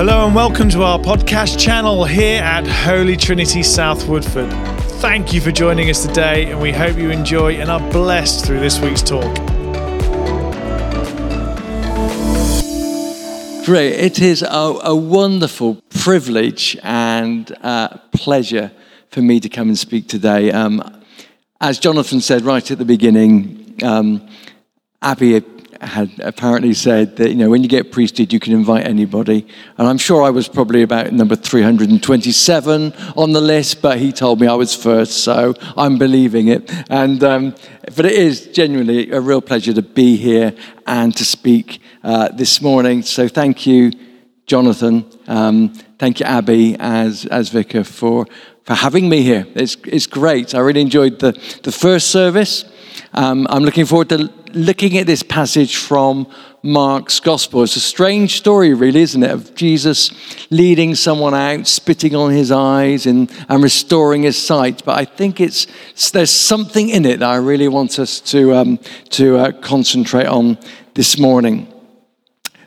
Hello and welcome to our podcast channel here at Holy Trinity South Woodford. Thank you for joining us today, and we hope you enjoy and are blessed through this week's talk. Great. It is a, a wonderful privilege and uh, pleasure for me to come and speak today. Um, as Jonathan said right at the beginning, um, Abby had apparently said that, you know, when you get priesthood, you can invite anybody. And I'm sure I was probably about number 327 on the list, but he told me I was first, so I'm believing it. And, um, but it is genuinely a real pleasure to be here and to speak uh, this morning. So thank you, Jonathan. Um, thank you, Abby, as, as vicar, for, for having me here. It's, it's great. I really enjoyed the, the first service. Um, I'm looking forward to looking at this passage from Mark's gospel. It's a strange story, really, isn't it? Of Jesus leading someone out, spitting on his eyes, and, and restoring his sight. But I think it's there's something in it that I really want us to, um, to uh, concentrate on this morning.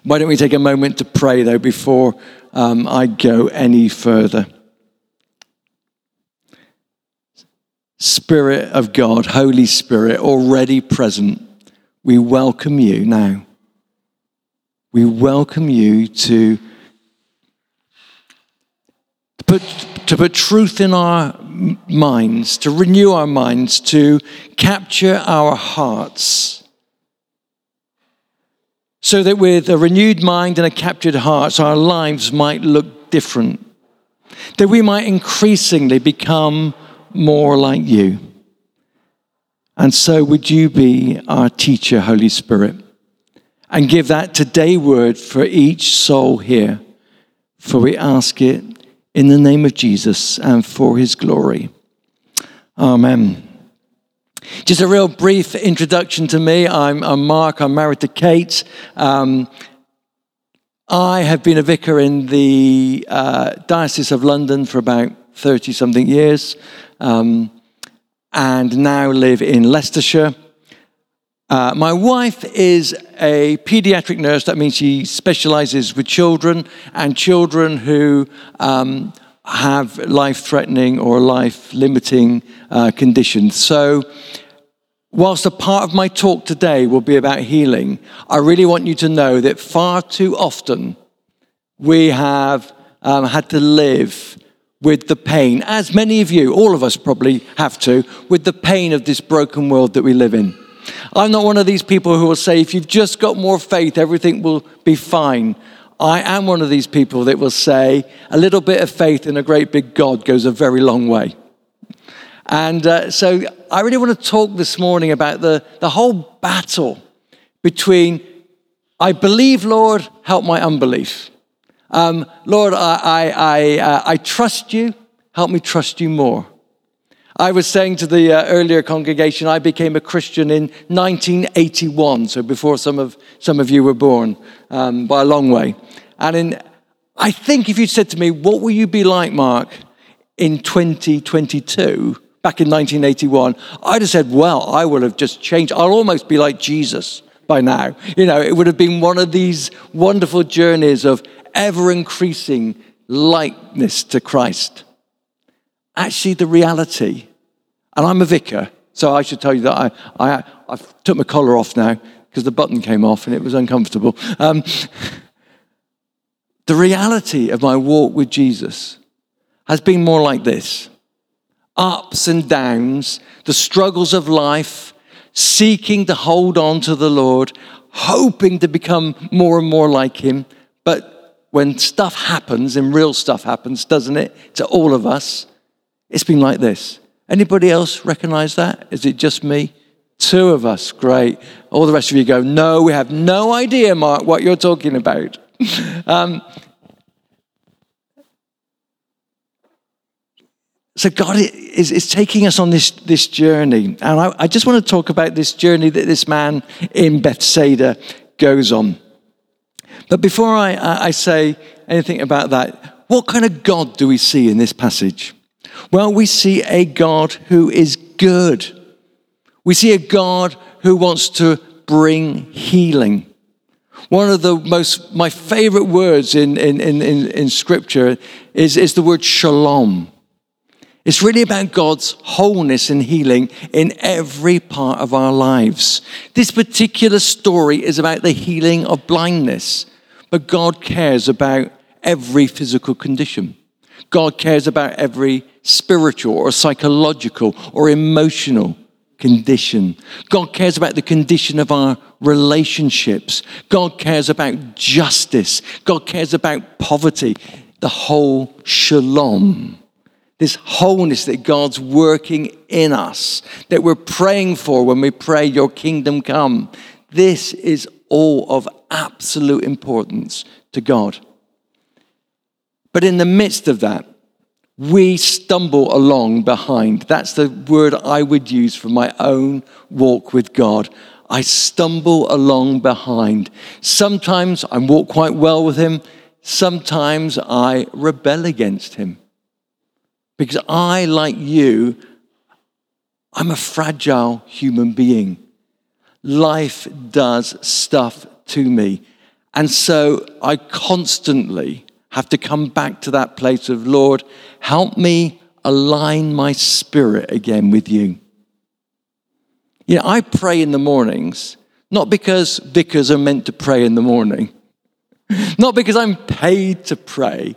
Why don't we take a moment to pray, though, before um, I go any further? Spirit of God, Holy Spirit, already present we welcome you now. We welcome you to put, to put truth in our minds, to renew our minds, to capture our hearts. So that with a renewed mind and a captured heart, our lives might look different. That we might increasingly become more like you. And so, would you be our teacher, Holy Spirit, and give that today word for each soul here? For we ask it in the name of Jesus and for his glory. Amen. Just a real brief introduction to me. I'm, I'm Mark, I'm married to Kate. Um, I have been a vicar in the uh, Diocese of London for about 30 something years. Um, and now live in Leicestershire. Uh, my wife is a pediatric nurse. That means she specializes with children and children who um, have life threatening or life limiting uh, conditions. So, whilst a part of my talk today will be about healing, I really want you to know that far too often we have um, had to live with the pain, as many of you, all of us probably have to, with the pain of this broken world that we live in. I'm not one of these people who will say, if you've just got more faith, everything will be fine. I am one of these people that will say, a little bit of faith in a great big God goes a very long way. And uh, so I really want to talk this morning about the, the whole battle between, I believe, Lord, help my unbelief. Um, Lord, I, I, I, uh, I, trust you. Help me trust you more. I was saying to the uh, earlier congregation, I became a Christian in 1981, so before some of, some of you were born, um, by a long way. And in, I think if you said to me, What will you be like, Mark, in 2022, back in 1981, I'd have said, Well, I will have just changed. I'll almost be like Jesus by now. You know, it would have been one of these wonderful journeys of ever increasing likeness to Christ. Actually, the reality, and I'm a vicar, so I should tell you that I, I, I took my collar off now because the button came off and it was uncomfortable. Um, the reality of my walk with Jesus has been more like this ups and downs, the struggles of life, seeking to hold on to the Lord, hoping to become more and more like Him, but when stuff happens and real stuff happens, doesn't it, to all of us? It's been like this. Anybody else recognize that? Is it just me? Two of us, great. All the rest of you go, no, we have no idea, Mark, what you're talking about. um, so God is, is taking us on this, this journey. And I, I just want to talk about this journey that this man in Bethsaida goes on. But before I, I say anything about that, what kind of God do we see in this passage? Well, we see a God who is good. We see a God who wants to bring healing. One of the most, my favorite words in, in, in, in, scripture is, is the word shalom. It's really about God's wholeness and healing in every part of our lives. This particular story is about the healing of blindness, but God cares about every physical condition. God cares about every spiritual or psychological or emotional condition. God cares about the condition of our relationships. God cares about justice. God cares about poverty. The whole shalom this wholeness that God's working in us, that we're praying for when we pray, Your kingdom come. This is all of absolute importance to God. But in the midst of that, we stumble along behind. That's the word I would use for my own walk with God. I stumble along behind. Sometimes I walk quite well with Him, sometimes I rebel against Him. Because I, like you, I'm a fragile human being. Life does stuff to me. And so I constantly have to come back to that place of, Lord, help me align my spirit again with you. You know, I pray in the mornings, not because vicars are meant to pray in the morning, not because I'm paid to pray,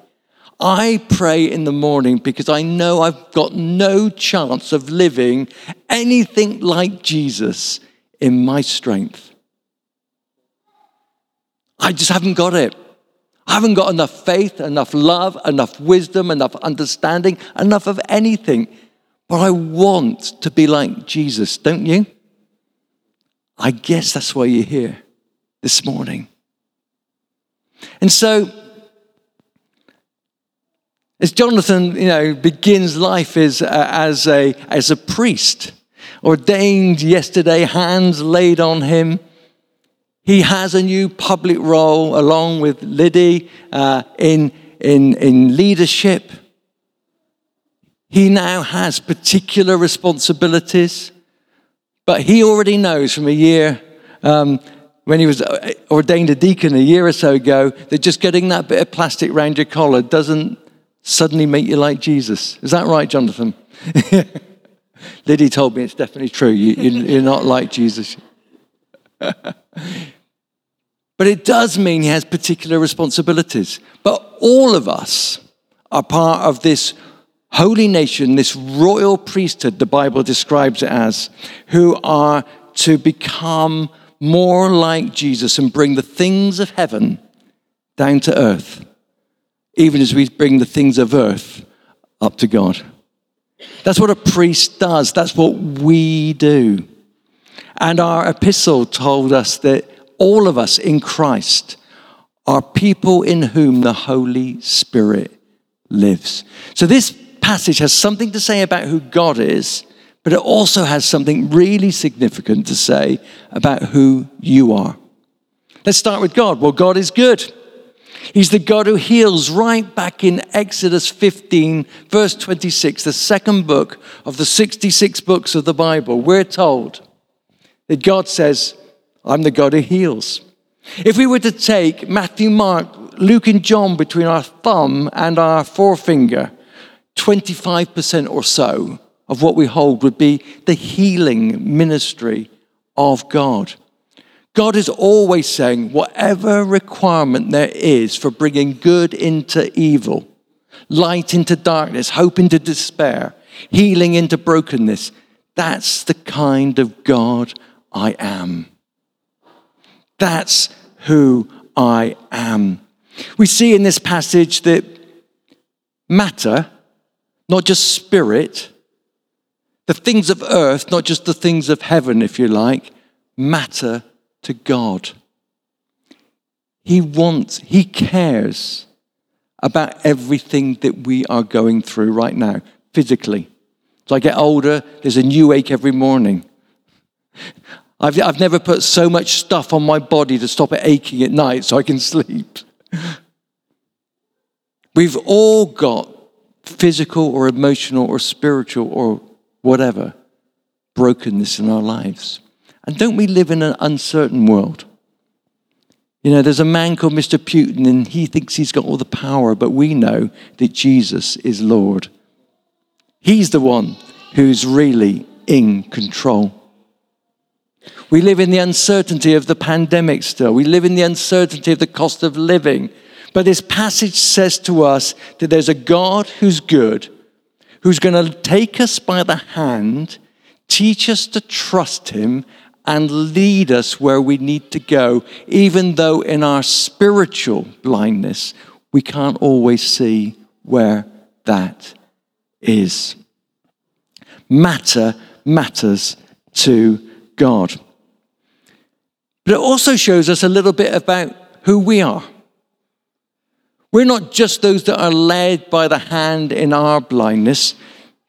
I pray in the morning because I know I've got no chance of living anything like Jesus in my strength. I just haven't got it. I haven't got enough faith, enough love, enough wisdom, enough understanding, enough of anything. But I want to be like Jesus, don't you? I guess that's why you're here this morning. And so, as Jonathan, you know, begins life as, uh, as, a, as a priest, ordained yesterday, hands laid on him. He has a new public role along with Liddy uh, in, in, in leadership. He now has particular responsibilities, but he already knows from a year um, when he was uh, ordained a deacon a year or so ago that just getting that bit of plastic round your collar doesn't suddenly make you like Jesus. Is that right, Jonathan? Liddy told me it's definitely true. You, are not like Jesus. but it does mean he has particular responsibilities. But all of us are part of this holy nation, this royal priesthood, the Bible describes it as, who are to become more like Jesus and bring the things of heaven down to earth even as we bring the things of earth up to God. That's what a priest does, that's what we do. And our epistle told us that all of us in Christ are people in whom the Holy Spirit lives. So this passage has something to say about who God is, but it also has something really significant to say about who you are. Let's start with God. Well, God is good. He's the God who heals right back in Exodus 15, verse 26, the second book of the 66 books of the Bible. We're told that God says, I'm the God who heals. If we were to take Matthew, Mark, Luke, and John between our thumb and our forefinger, 25% or so of what we hold would be the healing ministry of God. God is always saying, whatever requirement there is for bringing good into evil, light into darkness, hope into despair, healing into brokenness, that's the kind of God I am. That's who I am. We see in this passage that matter, not just spirit, the things of earth, not just the things of heaven, if you like, matter to God. He wants, He cares about everything that we are going through right now, physically. As I get older, there's a new ache every morning. I've, I've never put so much stuff on my body to stop it aching at night so I can sleep. We've all got physical or emotional or spiritual or whatever brokenness in our lives. And don't we live in an uncertain world? You know, there's a man called Mr. Putin, and he thinks he's got all the power, but we know that Jesus is Lord. He's the one who's really in control. We live in the uncertainty of the pandemic still. We live in the uncertainty of the cost of living. But this passage says to us that there's a God who's good, who's going to take us by the hand, teach us to trust him, and lead us where we need to go, even though in our spiritual blindness, we can't always see where that is. Matter matters to God. But it also shows us a little bit about who we are. We're not just those that are led by the hand in our blindness.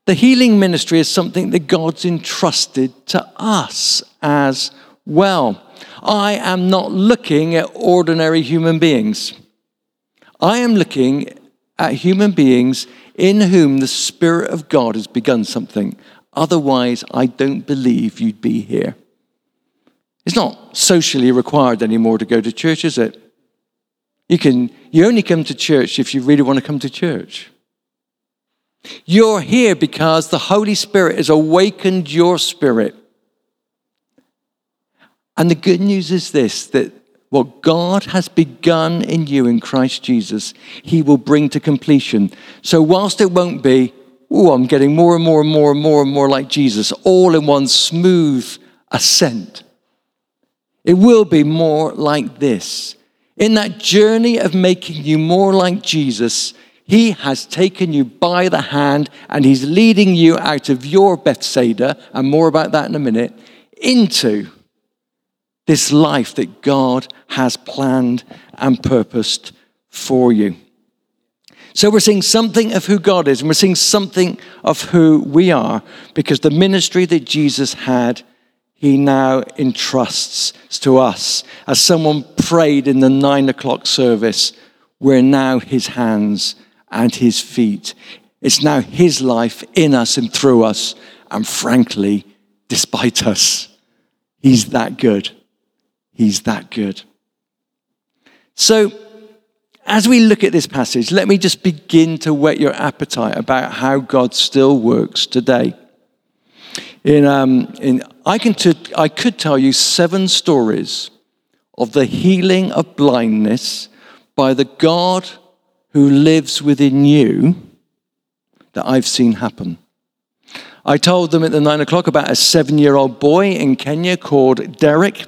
The healing ministry is something that God's entrusted to us as well. I am not looking at ordinary human beings. I am looking at human beings in whom the Spirit of God has begun something. Otherwise, I don't believe you'd be here. It's not socially required anymore to go to church, is it? You can you only come to church if you really want to come to church. You're here because the Holy Spirit has awakened your spirit. And the good news is this that what God has begun in you in Christ Jesus, He will bring to completion. So, whilst it won't be, oh, I'm getting more and more and more and more and more like Jesus, all in one smooth ascent, it will be more like this. In that journey of making you more like Jesus, He has taken you by the hand and He's leading you out of your Bethsaida, and more about that in a minute, into this life that God has planned and purposed for you. So we're seeing something of who God is, and we're seeing something of who we are because the ministry that Jesus had he now entrusts to us. As someone prayed in the nine o'clock service, we're now his hands and his feet. It's now his life in us and through us, and frankly, despite us. He's that good. He's that good. So, as we look at this passage, let me just begin to whet your appetite about how God still works today. In, um, in, I, can t- I could tell you seven stories of the healing of blindness by the God who lives within you that I've seen happen. I told them at the nine o'clock about a seven year old boy in Kenya called Derek.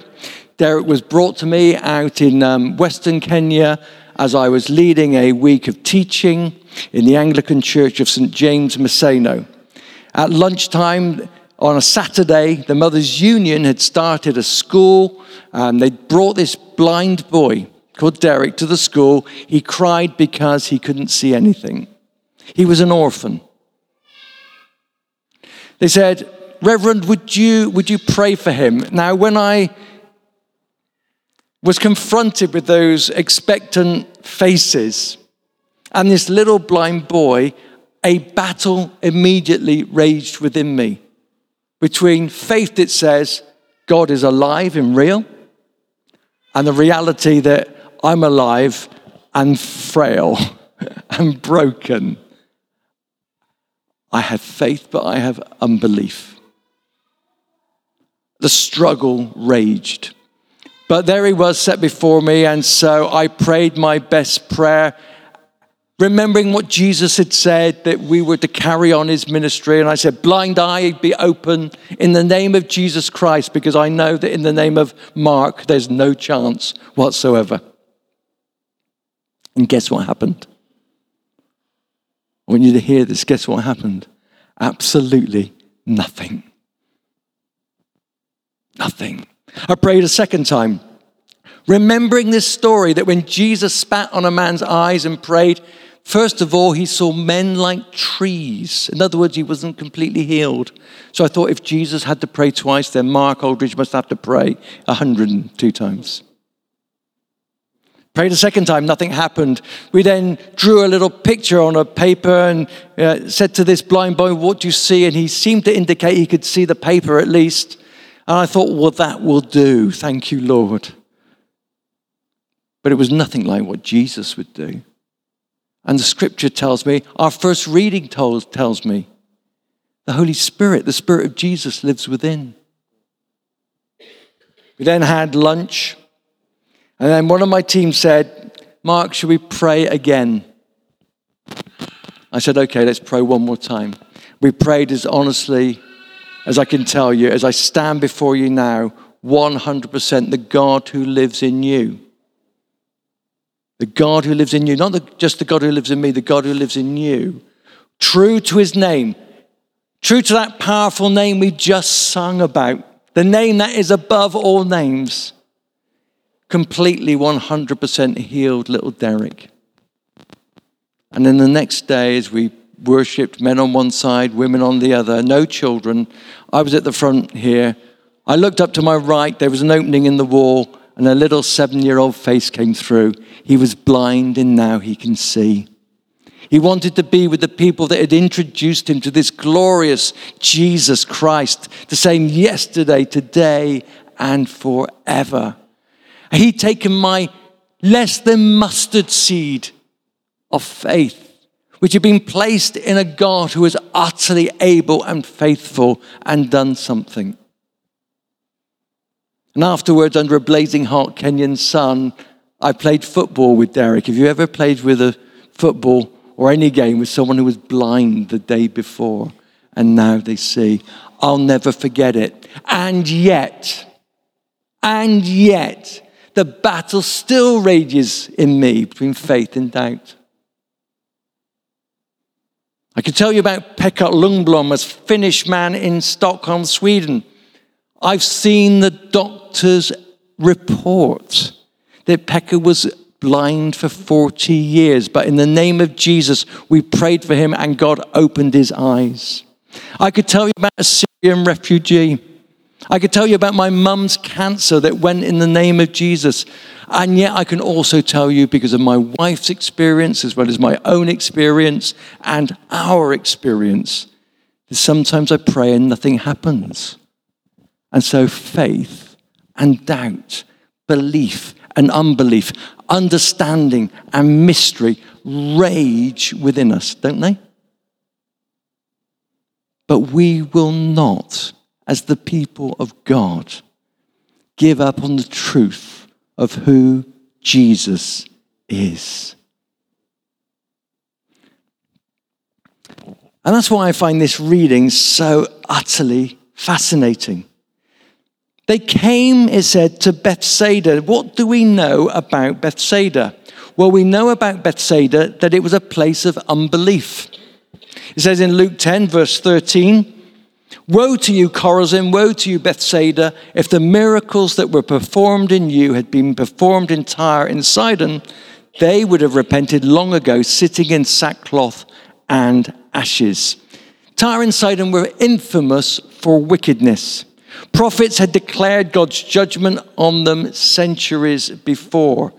Derek was brought to me out in um, Western Kenya as I was leading a week of teaching in the Anglican Church of St. James Maseno. At lunchtime, on a Saturday, the Mothers Union had started a school. Um, they brought this blind boy called Derek to the school. He cried because he couldn't see anything. He was an orphan. They said, Reverend, would you, would you pray for him? Now, when I was confronted with those expectant faces and this little blind boy, a battle immediately raged within me between faith that says God is alive and real and the reality that I'm alive and frail and broken. I have faith, but I have unbelief. The struggle raged. But there he was set before me, and so I prayed my best prayer remembering what Jesus had said that we were to carry on his ministry. And I said, Blind eye be open in the name of Jesus Christ, because I know that in the name of Mark, there's no chance whatsoever. And guess what happened? I want you to hear this. Guess what happened? Absolutely nothing. Nothing. I prayed a second time remembering this story that when Jesus spat on a man's eyes and prayed, First of all, he saw men like trees. In other words, he wasn't completely healed. So I thought if Jesus had to pray twice, then Mark Aldridge must have to pray 102 times. Prayed a second time, nothing happened. We then drew a little picture on a paper and uh, said to this blind boy, What do you see? And he seemed to indicate he could see the paper at least. And I thought, Well, that will do. Thank you, Lord. but it was nothing like what Jesus would do. And the scripture tells me, our first reading told, tells me, the Holy Spirit, the Spirit of Jesus lives within. We then had lunch. And then one of my team said, Mark, should we pray again? I said, okay, let's pray one more time. We prayed as honestly as I can tell you, as I stand before you now, 100% the God who lives in you. The God who lives in you, not the, just the God who lives in me, the God who lives in you. True to his name, true to that powerful name we just sung about, the name that is above all names. Completely 100% healed little Derek. And then the next day, as we worshipped men on one side, women on the other, no children, I was at the front here. I looked up to my right, there was an opening in the wall, and a little seven year old face came through. He was blind, and now he can see. He wanted to be with the people that had introduced him to this glorious Jesus Christ, the same yesterday, today, and forever. He'd taken my less than mustard seed of faith, which had been placed in a God who was utterly able and faithful and done something. And afterwards, under a blazing hot Kenyan sun, I played football with Derek. Have you ever played with a football or any game with someone who was blind the day before and now they see? I'll never forget it. And yet, and yet, the battle still rages in me between faith and doubt. I can tell you about Pekka Lundblom, a Finnish man in Stockholm, Sweden. I've seen the doctor's report that Pekka was blind for 40 years, but in the name of Jesus, we prayed for him and God opened his eyes. I could tell you about a Syrian refugee. I could tell you about my mum's cancer that went in the name of Jesus. And yet, I can also tell you, because of my wife's experience, as well as my own experience and our experience, that sometimes I pray and nothing happens. And so, faith and doubt, belief and unbelief, understanding and mystery rage within us, don't they? But we will not, as the people of God, give up on the truth of who Jesus is. And that's why I find this reading so utterly fascinating. They came, it said, to Bethsaida. What do we know about Bethsaida? Well, we know about Bethsaida that it was a place of unbelief. It says in Luke 10, verse 13, Woe to you, Chorazin, woe to you, Bethsaida, if the miracles that were performed in you had been performed in Tyre and Sidon, they would have repented long ago, sitting in sackcloth and ashes. Tyre and Sidon were infamous for wickedness. Prophets had declared God's judgment on them centuries before.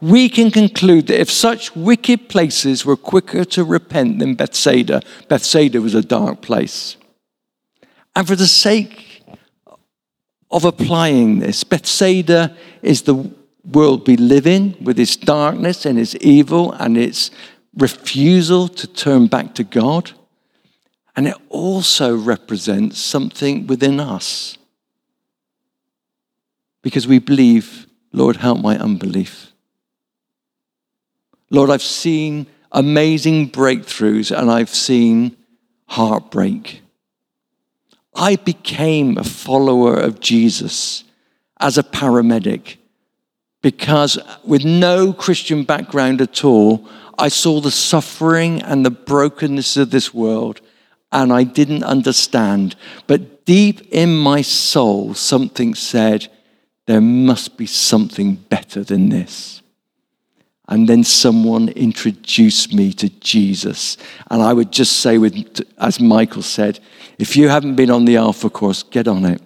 We can conclude that if such wicked places were quicker to repent than Bethsaida, Bethsaida was a dark place. And for the sake of applying this, Bethsaida is the world we live in with its darkness and its evil and its refusal to turn back to God. And it also represents something within us. Because we believe, Lord, help my unbelief. Lord, I've seen amazing breakthroughs and I've seen heartbreak. I became a follower of Jesus as a paramedic because, with no Christian background at all, I saw the suffering and the brokenness of this world and I didn't understand. But deep in my soul, something said, there must be something better than this. And then someone introduced me to Jesus. And I would just say, with, as Michael said, if you haven't been on the Alpha course, get on it.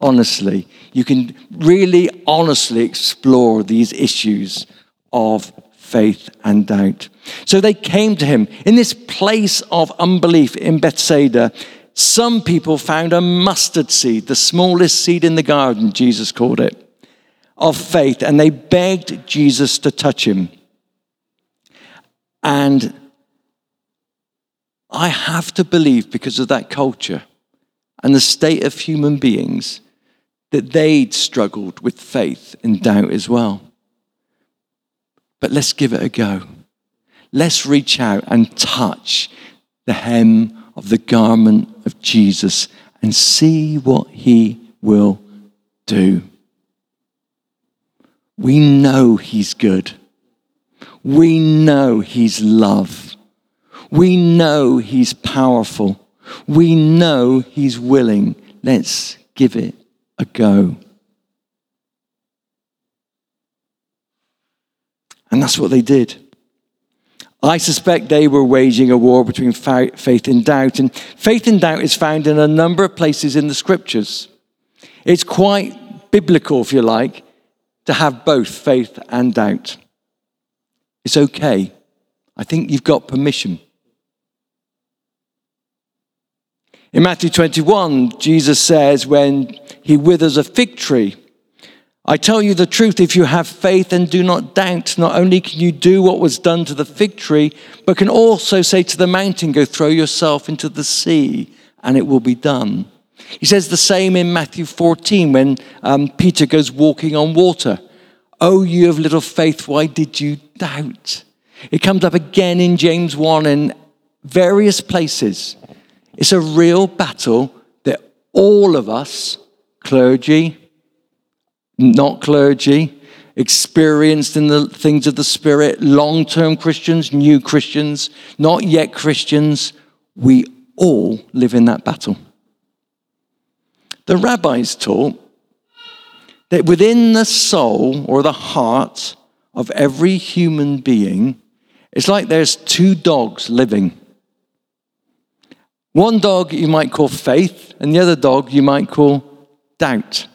Honestly, you can really honestly explore these issues of faith and doubt. So they came to him in this place of unbelief in Bethsaida. Some people found a mustard seed, the smallest seed in the garden, Jesus called it. Of faith and they begged Jesus to touch him. And I have to believe, because of that culture and the state of human beings, that they'd struggled with faith and doubt as well. But let's give it a go. Let's reach out and touch the hem of the garment of Jesus and see what he will do. We know he's good. We know he's love. We know he's powerful. We know he's willing. Let's give it a go. And that's what they did. I suspect they were waging a war between faith and doubt. And faith and doubt is found in a number of places in the scriptures. It's quite biblical, if you like, to have both faith and doubt. It's okay. I think you've got permission. In Matthew 21, Jesus says, when he withers a fig tree, I tell you the truth, if you have faith and do not doubt, not only can you do what was done to the fig tree, but can also say to the mountain, Go throw yourself into the sea, and it will be done. He says the same in Matthew 14 when um, Peter goes walking on water. Oh, you of little faith, why did you doubt? It comes up again in James 1 in various places. It's a real battle that all of us, clergy, not clergy, experienced in the things of the Spirit, long term Christians, new Christians, not yet Christians, we all live in that battle. The rabbis taught that within the soul or the heart of every human being, it's like there's two dogs living. One dog you might call faith, and the other dog you might call doubt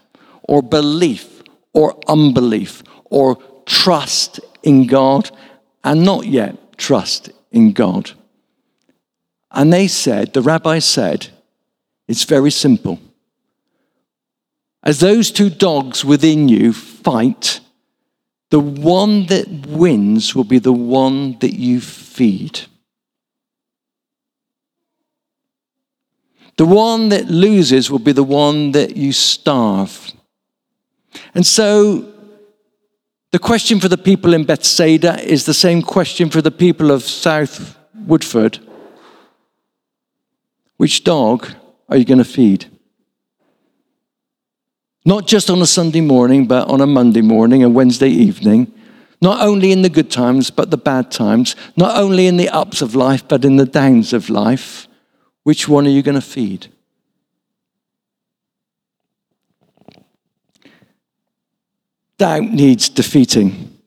or belief or unbelief or trust in God and not yet trust in God. And they said, the rabbi said, it's very simple. As those two dogs within you fight, the one that wins will be the one that you feed. The one that loses will be the one that you starve. And so the question for the people in Bethsaida is the same question for the people of South Woodford. Which dog are you going to feed? Not just on a Sunday morning, but on a Monday morning a Wednesday evening. Not only in the good times, but the bad times. Not only in the ups of life, but in the downs of life. Which one are you going to feed? doubt needs defeating.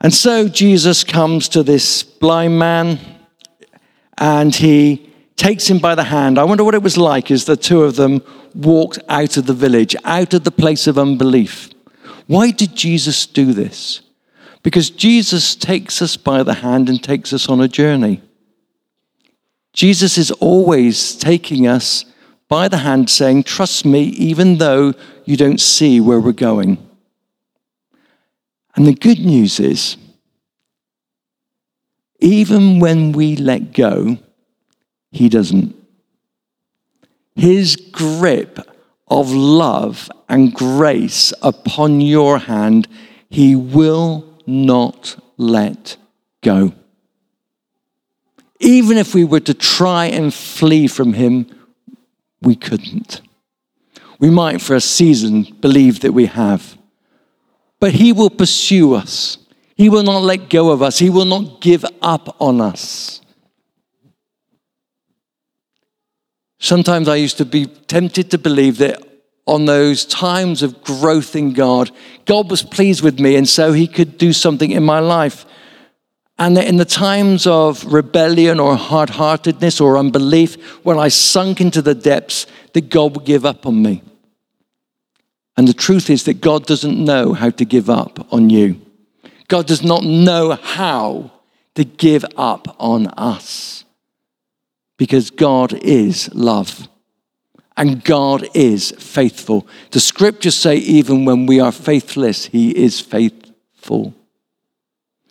And so Jesus comes to this blind man and he takes him by the hand. I wonder what it was like as the two of them walked out of the village, out of the place of unbelief. Why did Jesus do this? Because Jesus takes us by the hand and takes us on a journey. Jesus is always taking us by the hand, saying, Trust me, even though you don't see where we're going. And the good news is, even when we let go, He doesn't. His grip of love and grace upon your hand, He will not let go. Even if we were to try and flee from Him, we couldn't. We might, for a season, believe that we have. But He will pursue us. He will not let go of us. He will not give up on us. Sometimes I used to be tempted to believe that on those times of growth in God, God was pleased with me, and so He could do something in my life. And that in the times of rebellion or hard heartedness or unbelief, when I sunk into the depths, that God would give up on me. And the truth is that God doesn't know how to give up on you. God does not know how to give up on us because God is love. And God is faithful. The scriptures say, even when we are faithless, He is faithful.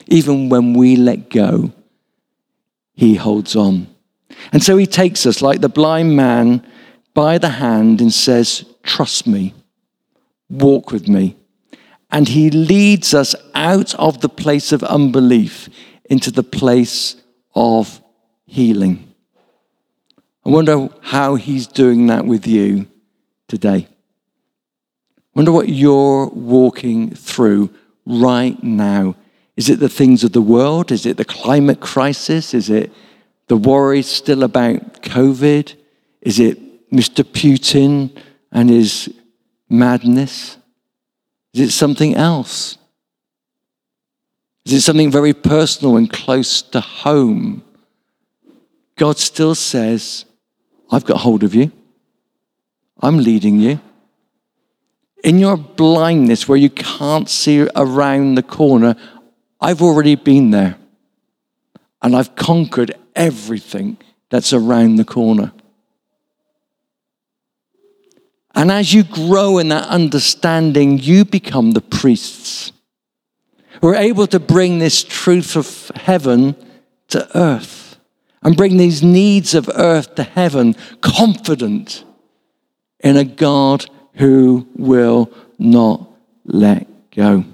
Even when we let go, He holds on. And so He takes us, like the blind man, by the hand and says, Trust me, walk with me. And He leads us out of the place of unbelief into the place of healing. I wonder how he's doing that with you today. I wonder what you're walking through right now. Is it the things of the world? Is it the climate crisis? Is it the worries still about COVID? Is it Mr. Putin and his madness? Is it something else? Is it something very personal and close to home? God still says, I've got hold of you. I'm leading you. In your blindness, where you can't see around the corner, I've already been there. And I've conquered everything that's around the corner. And as you grow in that understanding, you become the priests. who are able to bring this truth of heaven to earth and bring these needs of earth to heaven, confident in a God who will not let go.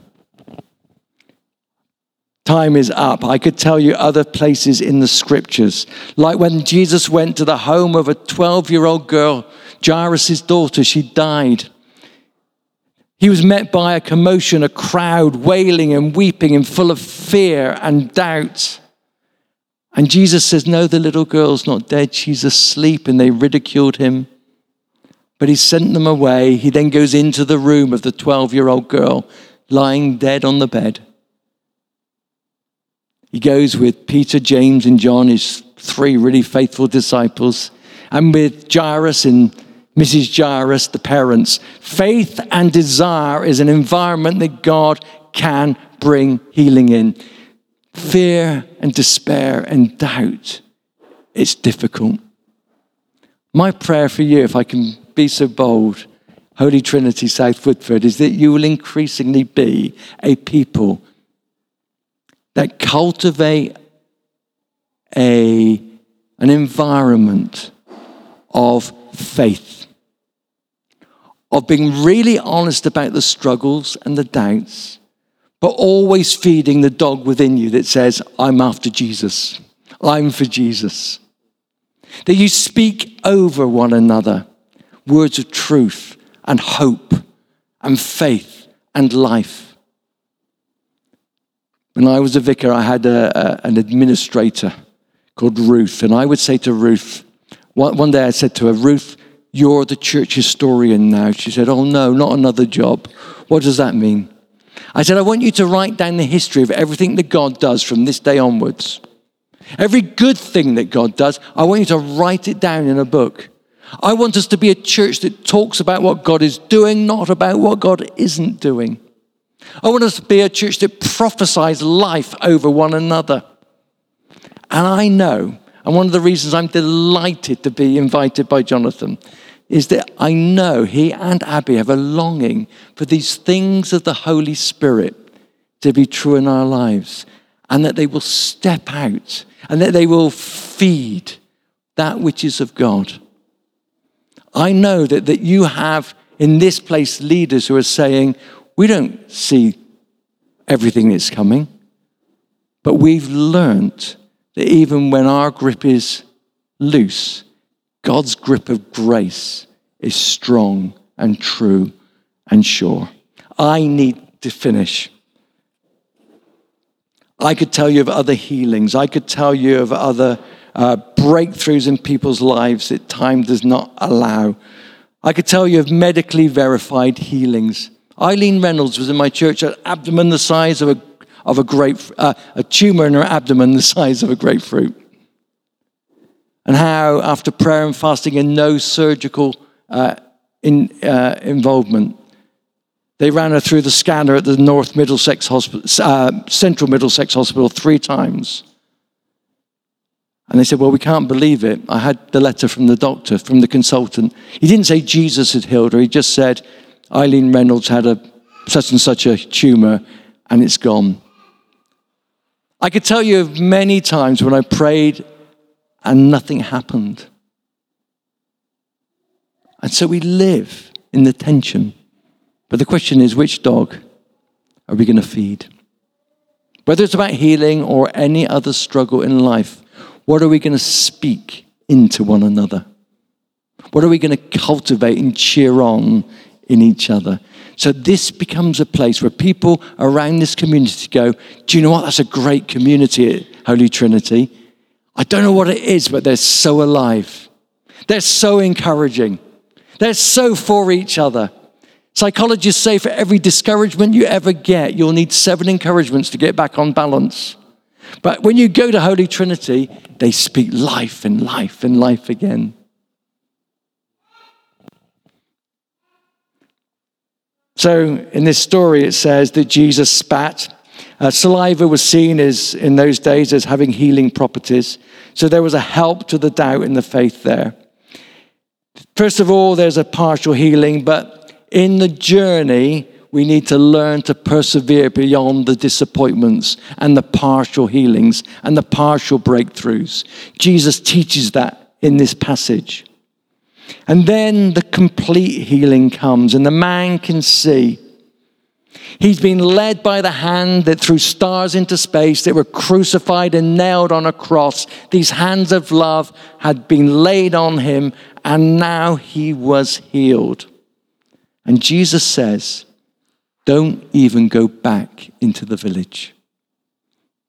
Time is up. I could tell you other places in the scriptures, like when Jesus went to the home of a 12 year old girl, Jairus' daughter, she died. He was met by a commotion, a crowd wailing and weeping and full of fear and doubt. And Jesus says, No, the little girl's not dead. She's asleep. And they ridiculed him. But he sent them away. He then goes into the room of the 12 year old girl lying dead on the bed. He goes with Peter, James, and John, his three really faithful disciples, and with Jairus and Mrs. Jairus, the parents. Faith and desire is an environment that God can bring healing in fear and despair and doubt, it's difficult. My prayer for you, if I can be so bold, Holy Trinity South Woodford, is that you will increasingly be a people that cultivate a, an environment of faith, of being really honest about the struggles and the doubts but always feeding the dog within you that says, I'm after Jesus. I'm for Jesus. That you speak over one another words of truth and hope and faith and life. When I was a vicar, I had a, a, an administrator called Ruth, and I would say to Ruth, one, one day I said to her, Ruth, you're the church historian now. She said, Oh no, not another job. What does that mean? I said, I want you to write down the history of everything that God does from this day onwards. Every good thing that God does, I want you to write it down in a book. I want us to be a church that talks about what God is doing, not about what God isn't doing. I want us to be a church that prophesies life over one another. And I know, and one of the reasons I'm delighted to be invited by Jonathan is that I know he and Abby have a longing for these things of the Holy Spirit to be true in our lives and that they will step out and that they will feed that which is of God. I know that, that you have in this place leaders who are saying, we don't see everything that's coming, but we've learned that even when our grip is loose, God's grip of grace is strong and true and sure. I need to finish. I could tell you of other healings. I could tell you of other uh, breakthroughs in people's lives that time does not allow. I could tell you of medically verified healings. Eileen Reynolds was in my church, an abdomen the size of a, of a grape, uh, a tumor in her abdomen the size of a grapefruit and how, after prayer and fasting and no surgical uh, in, uh, involvement, they ran her through the scanner at the North Middlesex Hospital, uh, Central Middlesex Hospital three times. And they said, Well, we can't believe it. I had the letter from the doctor, from the consultant. He didn't say Jesus had healed her, he just said Eileen Reynolds had a such and such a tumor and it's gone. I could tell you of many times when I prayed and nothing happened. And so we live in the tension. But the question is which dog are we going to feed? Whether it's about healing or any other struggle in life, what are we going to speak into one another? What are we going to cultivate and cheer on in each other? So this becomes a place where people around this community go, Do you know what? That's a great community at Holy Trinity. I don't know what it is, but they're so alive. They're so encouraging. They're so for each other. Psychologists say for every discouragement you ever get, you'll need seven encouragements to get back on balance. But when you go to Holy Trinity, they speak life and life and life again. So in this story, it says that Jesus spat. Uh, saliva was seen as in those days as having healing properties. So there was a help to the doubt in the faith there. First of all, there's a partial healing, but in the journey, we need to learn to persevere beyond the disappointments and the partial healings and the partial breakthroughs. Jesus teaches that in this passage. And then the complete healing comes, and the man can see. He's been led by the hand that threw stars into space that were crucified and nailed on a cross. These hands of love had been laid on him, and now he was healed. And Jesus says, Don't even go back into the village.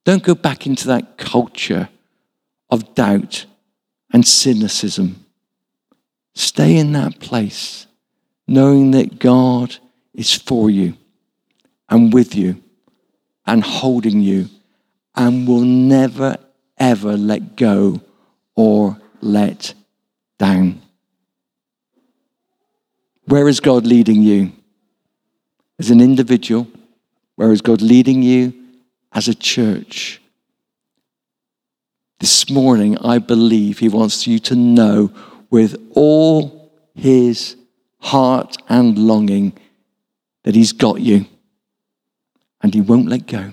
Don't go back into that culture of doubt and cynicism. Stay in that place, knowing that God is for you and with you and holding you and will never, ever let go or let down. Where is God leading you? As an individual, where is God leading you as a church? This morning, I believe He wants you to know with all his heart and longing that he's got you and he won't let go.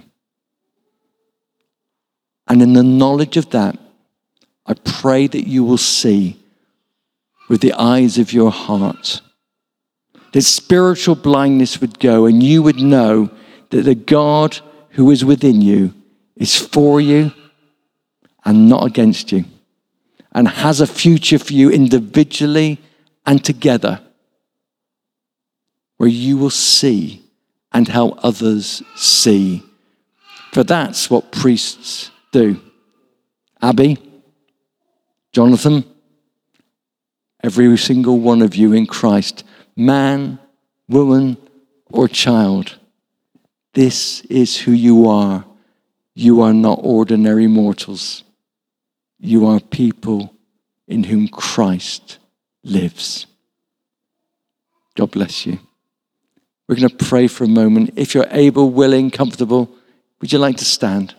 And in the knowledge of that, I pray that you will see with the eyes of your heart that spiritual blindness would go and you would know that the God who is within you is for you and not against you and has a future for you individually and together, where you will see and help others see. For that's what priests do. Abby, Jonathan, every single one of you in Christ, man, woman, or child, this is who you are. You are not ordinary mortals. You are people in whom Christ lives. God bless you. We're going to pray for a moment. If you're able, willing, comfortable, would you like to stand?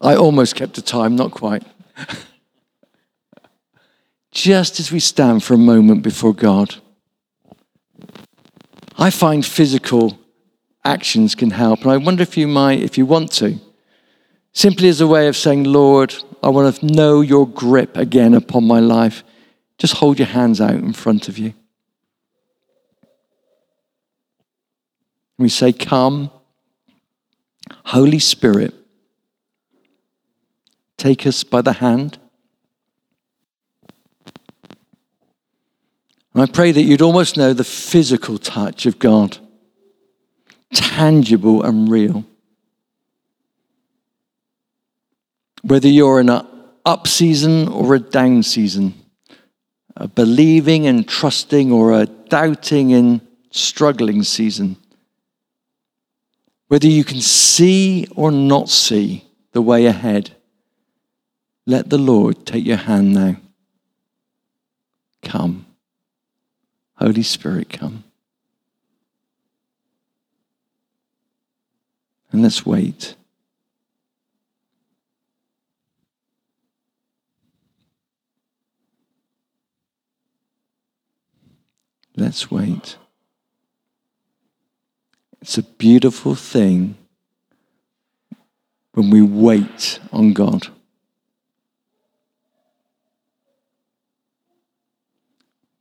I almost kept the time, not quite. Just as we stand for a moment before God, I find physical actions can help. And I wonder if you might, if you want to, simply as a way of saying, Lord, I want to know your grip again upon my life. Just hold your hands out in front of you. We say, Come, Holy Spirit, take us by the hand. And I pray that you'd almost know the physical touch of God tangible and real. Whether you're in an up season or a down season, a believing and trusting or a doubting and struggling season, whether you can see or not see the way ahead, let the Lord take your hand now. Come. Holy Spirit, come. And let's wait. Let's wait. It's a beautiful thing when we wait on God.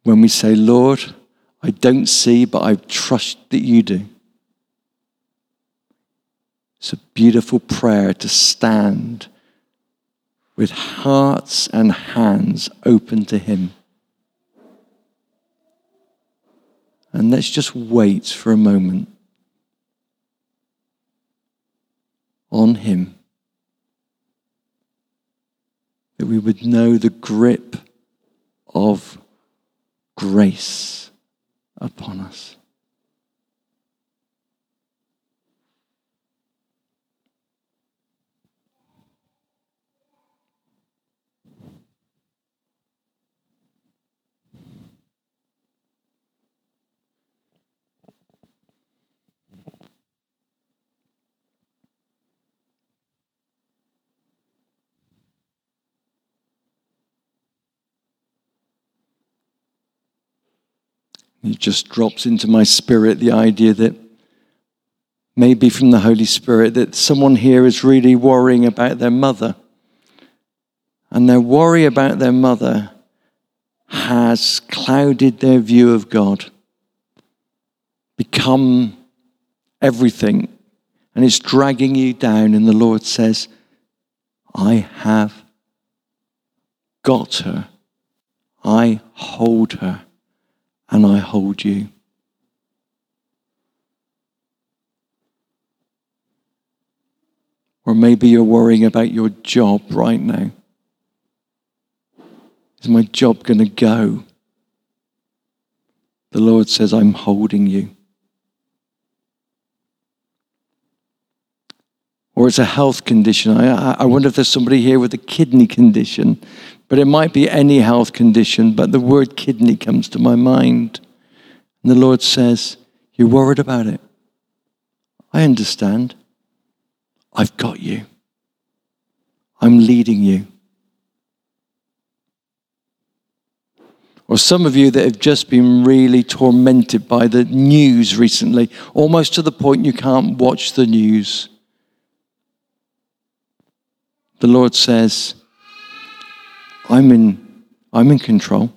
When we say, Lord, I don't see, but I trust that you do. It's a beautiful prayer to stand with hearts and hands open to Him. And let's just wait for a moment on Him. That we would know the grip of grace upon us. It just drops into my spirit the idea that maybe from the Holy Spirit that someone here is really worrying about their mother. And their worry about their mother has clouded their view of God, become everything, and it's dragging you down. And the Lord says, I have got her, I hold her and I hold you. Or maybe you're worrying about your job right now. Is my job going to go? The Lord says, I'm holding you. Or it's a health condition. I, I wonder if there's somebody here with a kidney condition but it might be any health condition, but the word kidney comes to my mind. And the Lord says, You're worried about it. I understand. I've got you. I'm leading you. Or some of you that have just been really tormented by the news recently, almost to the point you can't watch the news. The Lord says, I'm in, I'm in control.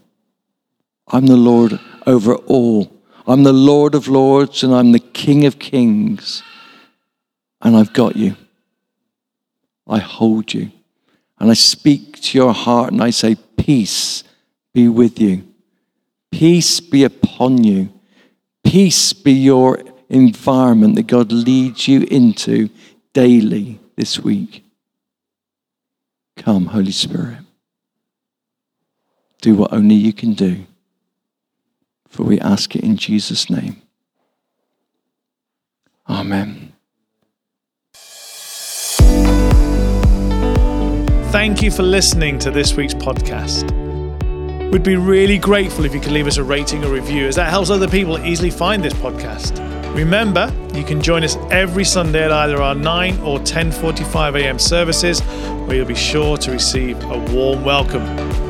I'm the Lord over all. I'm the Lord of lords and I'm the King of kings. And I've got you. I hold you. And I speak to your heart and I say, Peace be with you. Peace be upon you. Peace be your environment that God leads you into daily this week. Come, Holy Spirit. Do what only you can do. For we ask it in Jesus' name. Amen. Thank you for listening to this week's podcast. We'd be really grateful if you could leave us a rating or review, as that helps other people easily find this podcast. Remember, you can join us every Sunday at either our 9 or 10:45 a.m. services, where you'll be sure to receive a warm welcome.